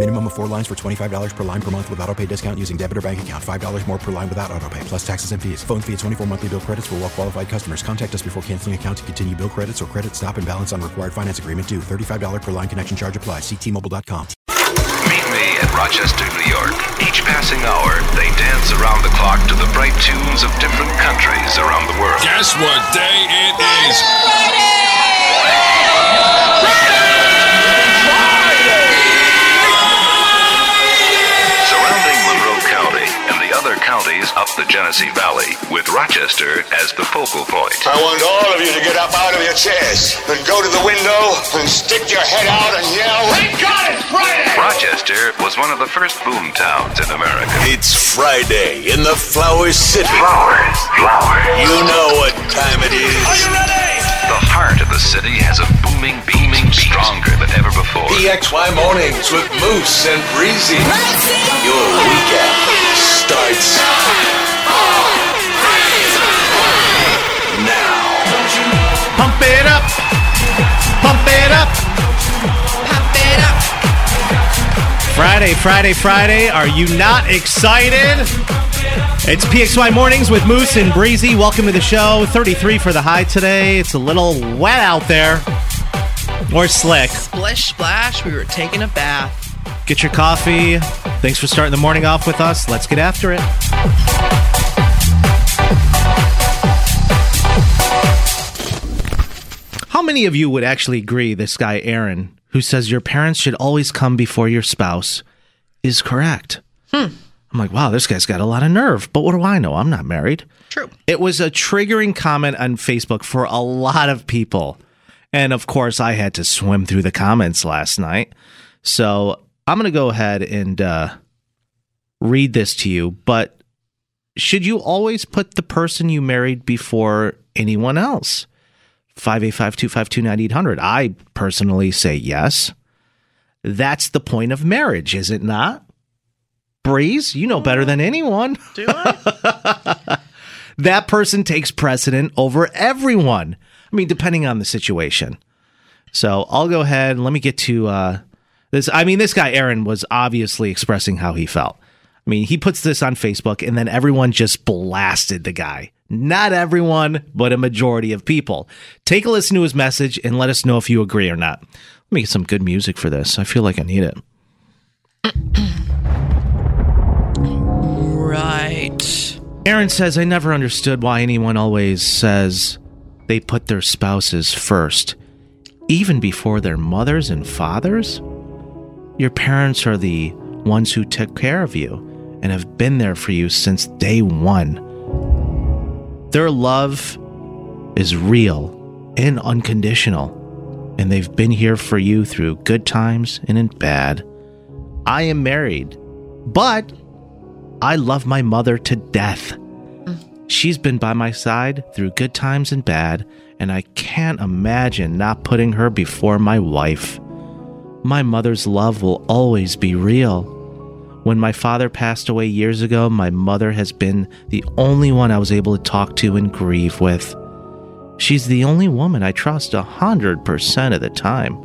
Minimum of four lines for $25 per line per month with auto pay discount using debit or bank account. $5 more per line without auto pay, plus taxes and fees. Phone fee at 24 monthly bill credits for well qualified customers. Contact us before canceling account to continue bill credits or credit stop and balance on required finance agreement due. $35 per line connection charge applies. Ctmobile.com. Meet me at Rochester, New York. Each passing hour, they dance around the clock to the bright tunes of different countries around the world. Guess what day it is? Surrounding counties up the Genesee Valley, with Rochester as the focal point. I want all of you to get up out of your chairs and go to the window and stick your head out and yell, Thank God it's Friday! Rochester was one of the first boom towns in America. It's Friday in the Flower City. Flowers, flowers. You know what time it is. Are you ready? The heart of the city has a booming, beaming, stronger than ever before. PXY Mornings with Moose and Breezy. Your weekend starts now. Pump it up. Pump it up. Pump it up. Friday, Friday, Friday. Are you not excited? It's PXY Mornings with Moose and Breezy. Welcome to the show. 33 for the high today. It's a little wet out there. Or slick. Splish splash. We were taking a bath. Get your coffee. Thanks for starting the morning off with us. Let's get after it. How many of you would actually agree this guy, Aaron, who says your parents should always come before your spouse, is correct? Hmm. I'm like, wow, this guy's got a lot of nerve. But what do I know? I'm not married. True. It was a triggering comment on Facebook for a lot of people. And of course, I had to swim through the comments last night. So I'm going to go ahead and uh, read this to you. But should you always put the person you married before anyone else? 585 252 9800. I personally say yes. That's the point of marriage, is it not? Breeze, you know better than anyone. Do I? that person takes precedent over everyone. I mean, depending on the situation. So I'll go ahead and let me get to uh, this. I mean, this guy, Aaron, was obviously expressing how he felt. I mean, he puts this on Facebook and then everyone just blasted the guy. Not everyone, but a majority of people. Take a listen to his message and let us know if you agree or not. Let me get some good music for this. I feel like I need it. right. Aaron says, I never understood why anyone always says they put their spouses first, even before their mothers and fathers. Your parents are the ones who took care of you and have been there for you since day one. Their love is real and unconditional, and they've been here for you through good times and in bad. I am married, but I love my mother to death. She's been by my side through good times and bad, and I can't imagine not putting her before my wife. My mother's love will always be real. When my father passed away years ago, my mother has been the only one I was able to talk to and grieve with. She's the only woman I trust a hundred percent of the time.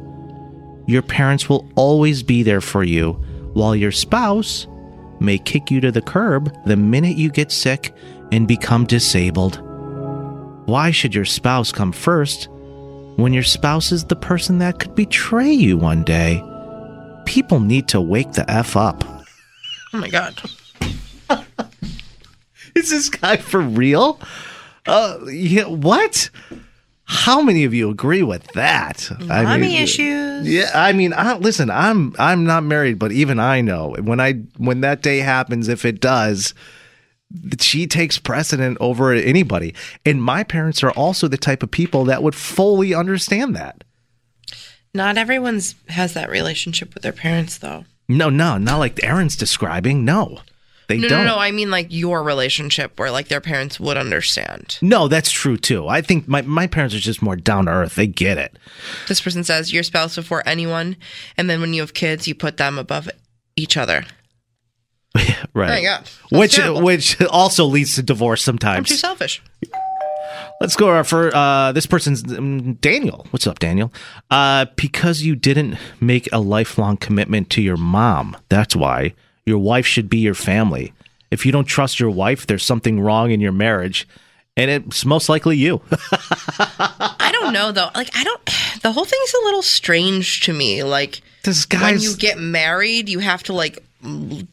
Your parents will always be there for you, while your spouse may kick you to the curb the minute you get sick and become disabled. Why should your spouse come first when your spouse is the person that could betray you one day? People need to wake the F up. Oh my god. Is this guy for real? Uh, yeah, what? How many of you agree with that? Mommy issues. Yeah, I mean, I, listen, I'm I'm not married, but even I know when I when that day happens, if it does, she takes precedent over anybody. And my parents are also the type of people that would fully understand that. Not everyone's has that relationship with their parents, though. No, no, not like Aaron's describing. No, they no, don't. no, no. I mean, like your relationship, where like their parents would understand. No, that's true too. I think my, my parents are just more down to earth. They get it. This person says your spouse before anyone, and then when you have kids, you put them above each other. Right. Yeah. Which terrible. which also leads to divorce sometimes. I'm too selfish. Let's go for uh, this person's um, Daniel. What's up, Daniel? Uh, because you didn't make a lifelong commitment to your mom. That's why your wife should be your family. If you don't trust your wife, there's something wrong in your marriage, and it's most likely you. I don't know though. Like I don't. The whole thing's a little strange to me. Like this when you get married, you have to like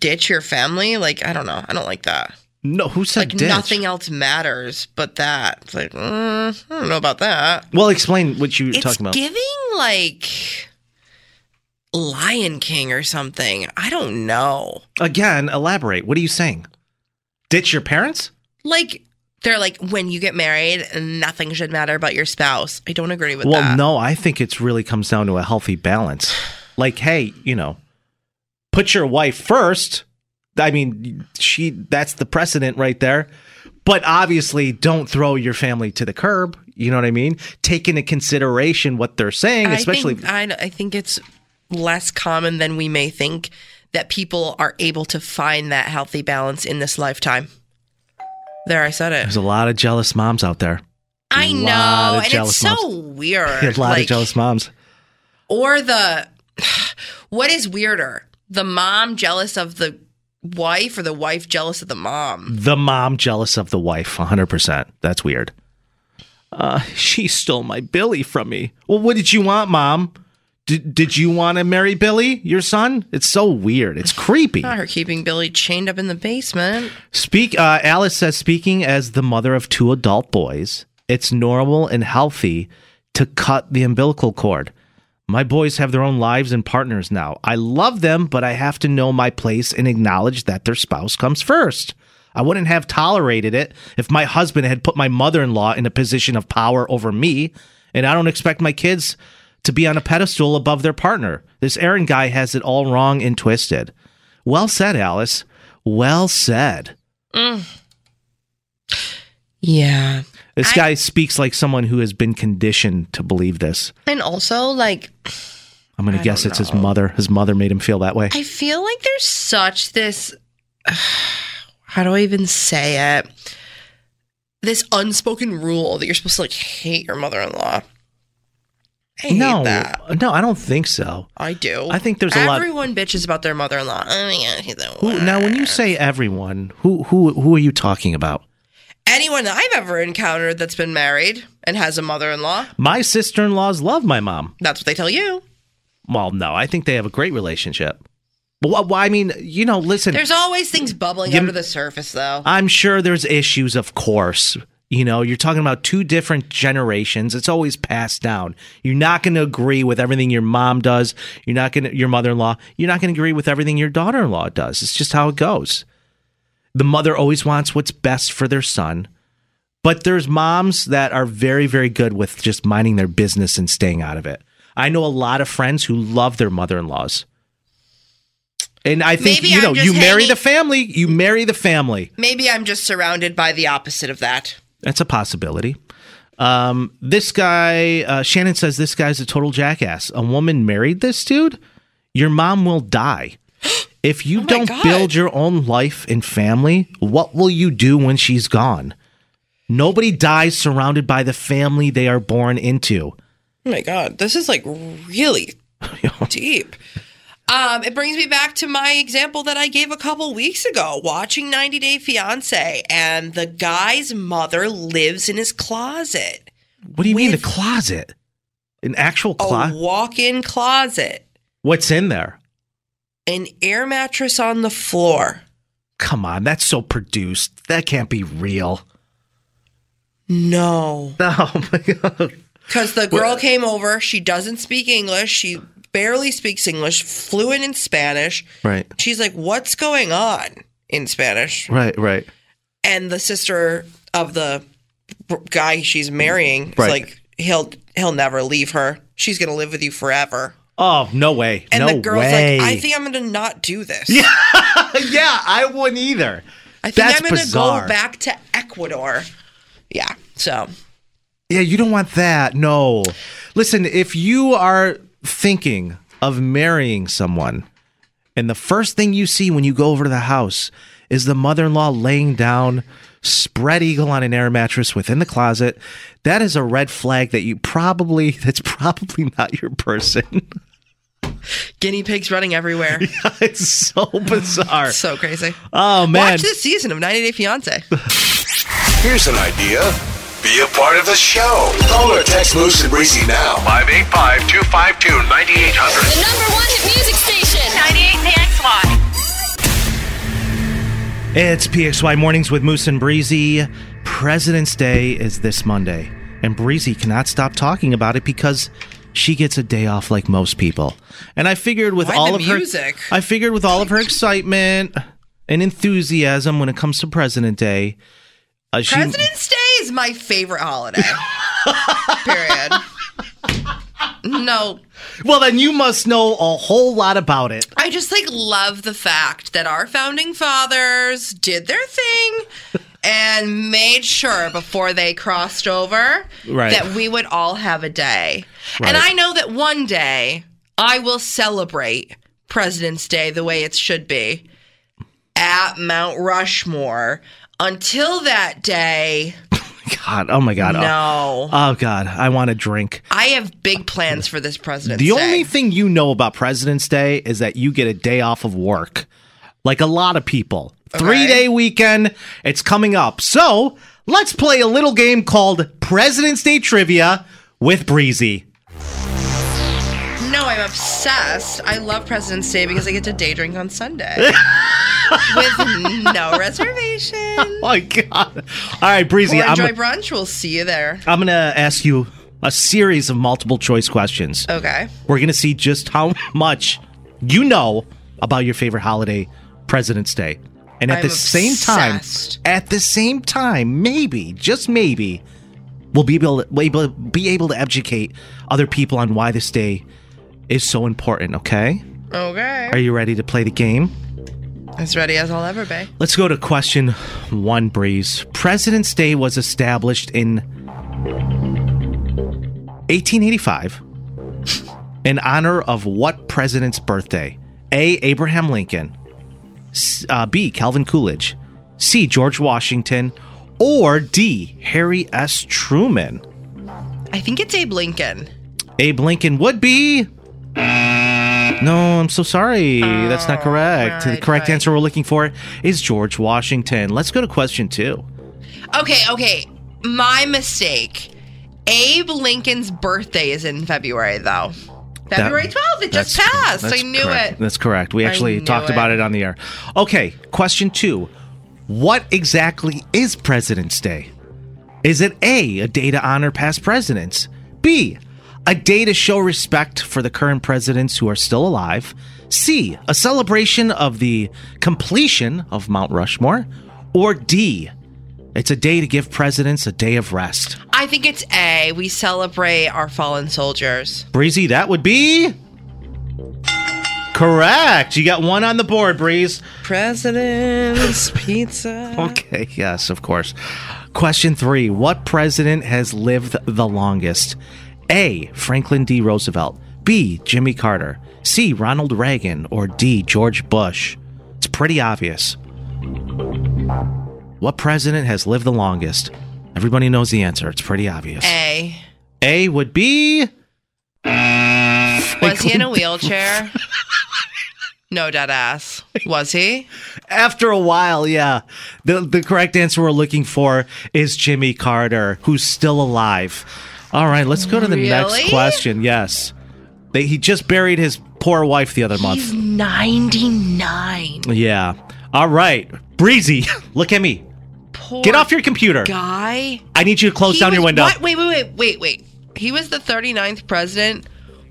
ditch your family. Like I don't know. I don't like that. no, who said Like ditch? nothing else matters but that. It's like mm, I don't know about that. Well, explain what you were It's talking about. giving like Lion King or something. I don't know. Again, elaborate. What are you saying? Ditch your parents? Like they're like when you get married, nothing should matter but your spouse. I don't agree with well, that. Well, no, I think it's really comes down to a healthy balance. Like, hey, you know, put your wife first. I mean, she that's the precedent right there. But obviously, don't throw your family to the curb. You know what I mean? Take into consideration what they're saying, especially I think, I, I think it's less common than we may think that people are able to find that healthy balance in this lifetime. There, I said it. there's a lot of jealous moms out there. I know, and it's so moms. weird. a lot like, of jealous moms. Or the what is weirder, the mom jealous of the wife or the wife jealous of the mom? The mom jealous of the wife, 100%. That's weird. Uh, she stole my Billy from me. Well, what did you want, mom? Did, did you want to marry Billy, your son? It's so weird. It's creepy. Not her keeping Billy chained up in the basement. Speak. Uh, Alice says, speaking as the mother of two adult boys, it's normal and healthy to cut the umbilical cord. My boys have their own lives and partners now. I love them, but I have to know my place and acknowledge that their spouse comes first. I wouldn't have tolerated it if my husband had put my mother in law in a position of power over me, and I don't expect my kids to be on a pedestal above their partner. This Aaron guy has it all wrong and twisted. Well said, Alice. Well said. Mm. Yeah. This guy speaks like someone who has been conditioned to believe this. And also, like, I'm going to guess don't it's his mother. His mother made him feel that way. I feel like there's such this. How do I even say it? This unspoken rule that you're supposed to like hate your mother-in-law. I hate no, that. no, I don't think so. I do. I think there's a lot- Everyone bitches about their mother-in-law. Oh yeah, Who, now, when you say everyone, who who who are you talking about? Anyone that I've ever encountered that's been married and has a mother-in-law. My sister-in-laws love my mom. That's what they tell you. Well, no, I think they have a great relationship. Well, well, I mean, you know, listen. There's always things bubbling You- under the surface, though. I'm sure there's issues, of course. You know, you're talking about two different generations. It's always passed down. You're not going to agree with everything your mom does. You're not going to, your mother in law, you're not going to agree with everything your daughter in law does. It's just how it goes. The mother always wants what's best for their son. But there's moms that are very, very good with just minding their business and staying out of it. I know a lot of friends who love their mother in laws. And I think, Maybe you know, you marry hanging- the family, you marry the family. Maybe I'm just surrounded by the opposite of that. That's a possibility. Um, this guy, uh, Shannon says this guy's a total jackass. A woman married this dude? Your mom will die. If you don't God. build your own life and family, what will you do when she's gone? Nobody dies surrounded by the family they are born into. Oh my god, this is like really deep. Um, it brings me back to my example that I gave a couple weeks ago, watching 90 Day Fiance, and the guy's mother lives in his closet. What do you mean the closet? An actual A closet? walk-in closet, What's in there? An air mattress on the floor. Come on, that's so produced. That can't be real. No. Oh my god. Because the girl came over. She doesn't speak English. She barely speaks English, fluent in Spanish. Right. She's like, What's going on in Spanish? Right, right. And the sister of the guy she's marrying is Right. like, He'll he'll never leave her. She's gonna live with you forever. Oh, no way. And no the girl's way. like, I think I'm gonna not do this. yeah, yeah, I wouldn't either. I think That's I'm gonna bizarre. go back to Ecuador. Yeah. So Yeah, you don't want that. No. Listen, if you are thinking of marrying someone and the first thing you see when you go over to the house is the mother in law laying down spread eagle on an air mattress within the closet, that is a red flag that you probably, that's probably not your person. guinea pigs running everywhere. it's so bizarre. so crazy. Oh, man. Watch this season of 90 Day Fiance. Here's an idea. Be a part of the show. Call or text Moose and Breezy now. 585 252 9800. The number one hit music station. 98 PXY. It's PXY Mornings with Moose and Breezy. President's Day is this Monday, and Breezy cannot stop talking about it because she gets a day off like most people. And I figured with Why all the of her? I figured with all of her excitement and enthusiasm when it comes to President Day, uh, she, President's Day is my favorite holiday. Period. No, well then you must know a whole lot about it. I just like love the fact that our founding fathers did their thing and made sure before they crossed over Right. that we would all have a day. Right. And I know that one day I will celebrate President's Day the way it should be at Mount Rushmore. Until that day, God, oh my God. No. Oh, oh, God, I want a drink. I have big plans for this President's The Day. only thing you know about President's Day is that you get a day off of work. Like a lot of people. Three day weekend. It's coming up. So let's play a little game called President's Day Trivia with Breezy. No, I'm obsessed. I love President's Day because I get to day drink on Sunday with no reservation. Oh my God. All right, Breezy. or I'm, enjoy brunch. We'll see you there. I'm going to ask you a series of multiple choice questions. Okay. We're going to see just how much you know about your favorite holiday, President's Day. And at I'm the same obsessed. time, at the same time, maybe, just maybe, we'll be able, to, able, be able to educate other people on why this day is so important, okay? Okay. Are you ready to play the game? As ready as I'll ever be. Let's go to question one, Breeze. President's Day was established in 1885 in honor of what president's birthday? A. Abraham Lincoln, uh, B. Calvin Coolidge, C. George Washington, or D. Harry S. Truman. I think it's Abe Lincoln. Abe Lincoln would be. No, I'm so sorry. That's not oh, correct. the correct right. answer we're looking for is George Washington. Let's go to question two. Okay, okay. My mistake. Abe Lincoln's birthday is in February, though. February 12th. It just passed. I knew correct. it. That's correct. We actually talked it. about it on the air. Okay, question two. What exactly is President's Day? Is it A, a day to honor past presidents? B, a day to show respect for the current presidents who are still alive? C, a celebration of the completion of Mount Rushmore? Or D, it's a day to give presidents a day of rest? I think it's A. We celebrate our fallen soldiers. Breezy, that would be correct. You got one on the board, Breeze. President's Pizza. Okay, yes, of course. Question three What president has lived the longest? A. Franklin D. Roosevelt. B. Jimmy Carter. C. Ronald Reagan. Or D. George Bush. It's pretty obvious. What president has lived the longest? Everybody knows the answer. It's pretty obvious. A. A would be. Was he in a wheelchair? no, dead ass. Was he? After a while, yeah. The the correct answer we're looking for is Jimmy Carter, who's still alive. All right, let's go to the next Really? question. Yes. They, he just buried his poor wife the other month. He's 99. Yeah. All right. Breezy, look at me. Poor Get off your computer. guy. I need you to close He down your window. What? Wait, wait, wait, wait, wait. he was the 39th president.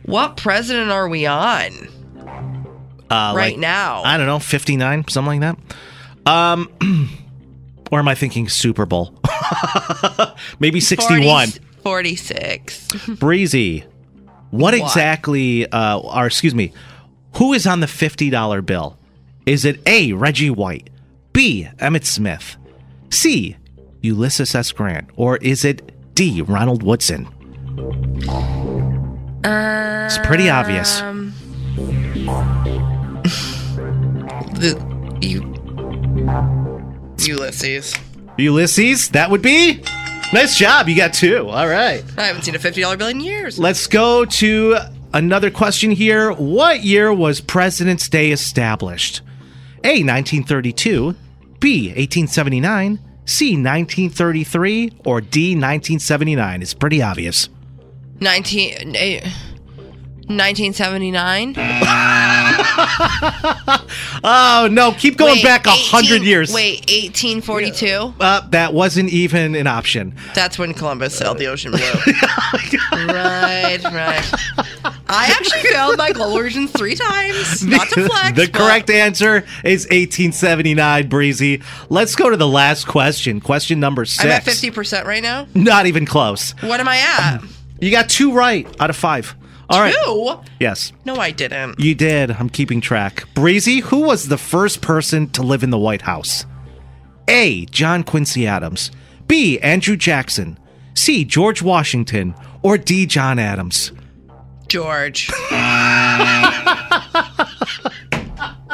What president are we on? Uh, Right like, now. I don't know, 59, something like that. Um, or am I thinking Super Bowl? Maybe 61. 40 46. Breezy. What, What? exactly, uh, or excuse me, who is on the $50 bill? Is it A, Reggie White, B, Emmitt Smith, C, Ulysses S. Grant, or is it D, Ronald Woodson? it's pretty obvious. Um, the, you, Ulysses. Ulysses, that would be? Nice job. You got two. All right. I haven't seen a $50 bill in years. Let's go to another question here. What year was President's Day established? A. 1932, B. 1879, C. 1933, or D. 1979? It's pretty obvious. 19, eh, 1979. Oh, no. Keep going Wait, back a 100 years. Wait, 1842? Uh, that wasn't even an option. That's when Columbus sailed the ocean blue. right, right. I actually failed my goal version three times. Not to flex. the but- correct answer is 1879, Breezy. Let's go to the last question. Question number six. I'm at 50% right now. Not even close. What am I at? You got two right out of five. All right. Two? Yes. No, I didn't. You did. I'm keeping track. Breezy, who was the first person to live in the White House? A. John Quincy Adams. B. Andrew Jackson. C. George Washington. Or D. John Adams. George.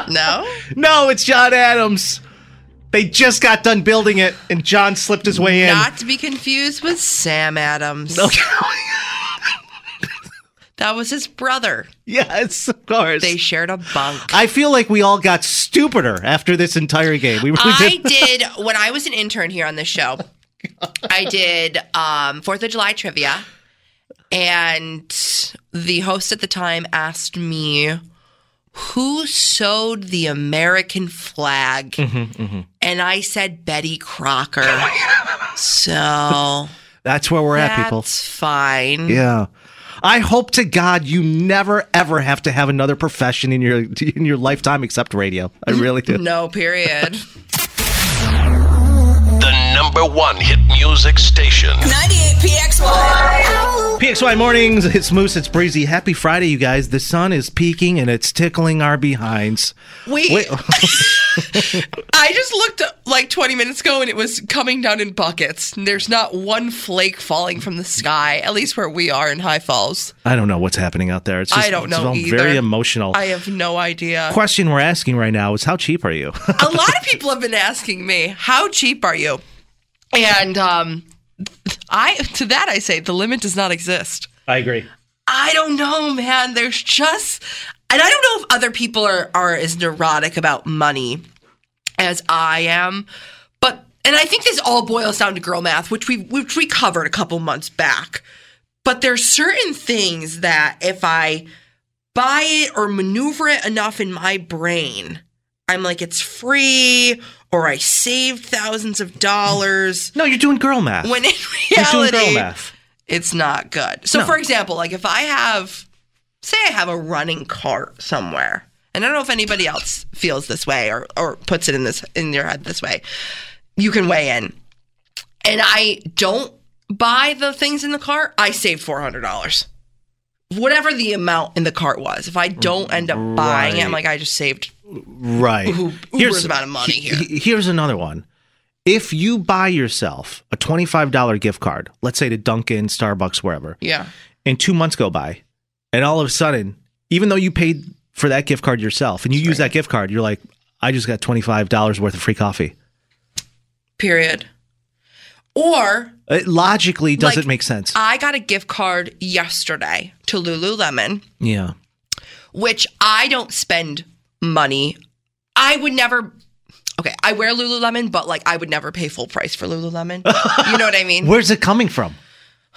no? No, it's John Adams. They just got done building it, and John slipped his way in. Not to be confused with Sam Adams. That was his brother. yes, of course. They shared a bunk. I feel like we all got stupider after this entire game. We really I did. did when I was an intern here on this show. I did um, Fourth of July trivia, and the host at the time asked me who sewed the American flag, Mm-hmm, and I said Betty Crocker. so That's where we're at, people. that's fine. Yeah. I hope to God you never ever have to have another profession in your in your lifetime except radio. I really do. No, period. The number one hit music station. 98 PXY. PXY mornings, it's Moose, it's Breezy. Happy Friday, you guys. The sun is peaking and it's tickling our behinds. We. Wait. I just looked like 20 minutes ago and it was coming down in buckets. There's not one flake falling from the sky, at least where we are in High Falls. I don't know what's happening out there. It's just, I don't it's know all either. very emotional. I have no idea. Question we're asking right now is how cheap are you? A lot of people have been asking me, "How cheap are you?" And um, I to that I say the limit does not exist. I agree. I don't know, man. There's just, and I don't know if other people are are as neurotic about money as I am, but and I think this all boils down to girl math, which we which we covered a couple months back. But there's certain things that if I buy it or maneuver it enough in my brain, I'm like it's free or I saved thousands of dollars. No, you're doing girl math. When in you're doing reality, girl math. it's not good. So, No. for example, like if I have, say, I have a running cart somewhere, and I don't know if anybody else feels this way or or puts it in this in your head this way. You can weigh in, and I don't buy the things in the cart. I save four hundred dollars, whatever the amount in the cart was. If I don't end up buying it, I'm like I just saved. Right. Uber's amount of money here. he- Here's another one. If you buy yourself a $25 gift card, let's say to Dunkin', Starbucks, wherever, Yeah. and two months go by, and all of a sudden, even though you paid for that gift card yourself and you use that gift card, you're like, I just got $25 worth of free coffee. Period. Or It logically doesn't Like, make sense. I got a gift card yesterday to Lululemon. yeah. which I don't spend money. I would never. Okay, I wear Lululemon, but like I would never pay full price for Lululemon. you know what I mean? Where's it coming from?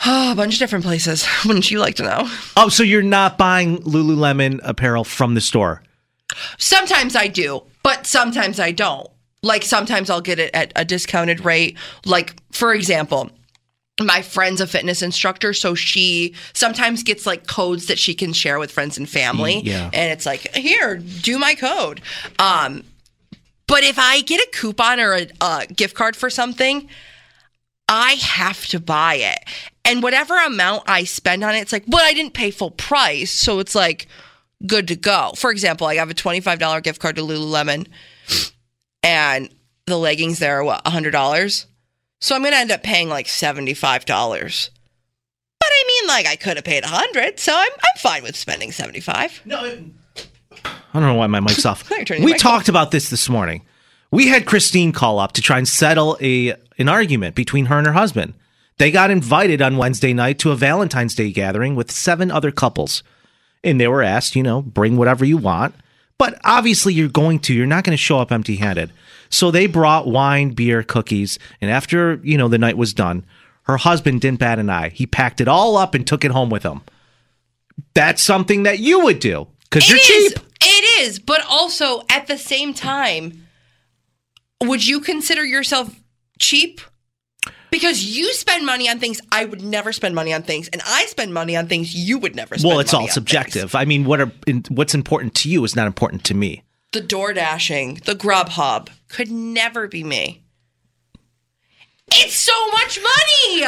Oh, a bunch of different places. Wouldn't you like to know? Oh, so you're not buying Lululemon apparel from the store? Sometimes I do, but sometimes I don't. Like sometimes I'll get it at a discounted rate. Like for example, my friend's a fitness instructor, so she sometimes gets like codes that she can share with friends and family. Yeah. And it's like, here, do my code. Um, but if I get a coupon or a, a gift card for something, I have to buy it. And whatever amount I spend on it, it's like, but I didn't pay full price. So it's like good to go. For example, I have a $25 gift card to Lululemon and the leggings there are what, $100? So I'm going to end up paying like $75. But I mean, like, I could have paid 100 so I'm, I'm fine with spending 75 No, I don't know why my mic's off. You're turning your we mic talked about this this morning. We had Christine call up to try and settle a an argument between her and her husband. They got invited on Wednesday night to a Valentine's Day gathering with seven other couples. And they were asked, you know, bring whatever you want. But obviously you're going to, you're not going to show up empty-handed. So they brought wine, beer, cookies, and after, you know, the night was done, her husband didn't bat an eye. He packed it all up and took it home with him. That's something that you would do because you're is. cheap. It is, but also at the same time, would you consider yourself cheap? Because you spend money on things I would never spend money on things, and I spend money on things you would never spend. Money. Well, it's all subjective. I mean, what are in, what's important to you is not important to me. The door dashing, the Grubhub could never be me. It's so much money.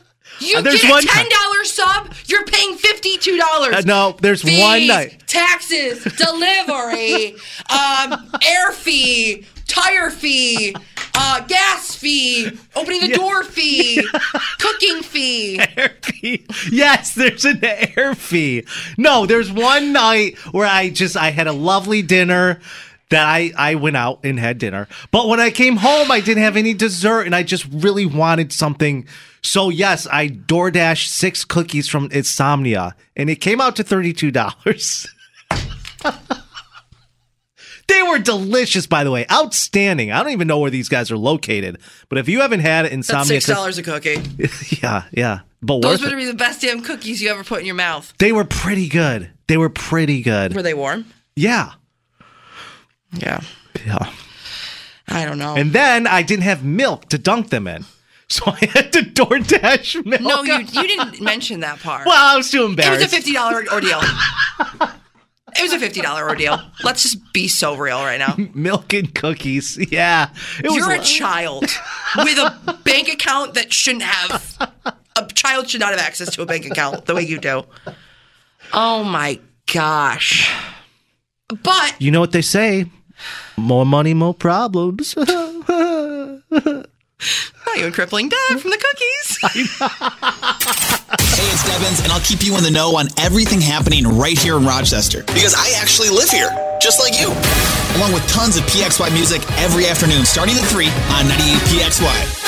You There's get a ten dollar sub, you're paying fifty two dollars. Uh, no, there's one night. taxes, delivery, um, air fee, tire fee, uh, gas fee, opening the door fee, cooking fee. Air fee. Yes, there's an air fee. No, there's one night where I just I had a lovely dinner that I I went out and had dinner. But when I came home, I didn't have any dessert and I just really wanted something. So yes, I DoorDash six cookies from Insomnia and it came out to $32. They were delicious, by the way. Outstanding. I don't even know where these guys are located. But if you haven't had That's insomnia, six dollars a cookie. yeah, yeah. But Those would be the best damn cookies you ever put in your mouth. They were pretty good. They were pretty good. Were they warm? Yeah. Yeah. Yeah. I don't know. And then I didn't have milk to dunk them in. So I had to DoorDash milk. no, you you didn't mention that part. Well, I was too embarrassed. it was a fifty dollar ordeal. It was a fifty dollar ordeal. Let's just be so real right now. milk and cookies. Yeah. It You're a child with a bank account that shouldn't have. A child should not have access to a bank account the way you do. Oh my gosh. But You know what they say? More money, more problems. you and crippling dad from the cookies. Hey, it's Devins, and I'll keep you in the know on everything happening right here in Rochester because I actually live here, just like you. Along with tons of PXY music every afternoon starting at 3 on 98 PXY.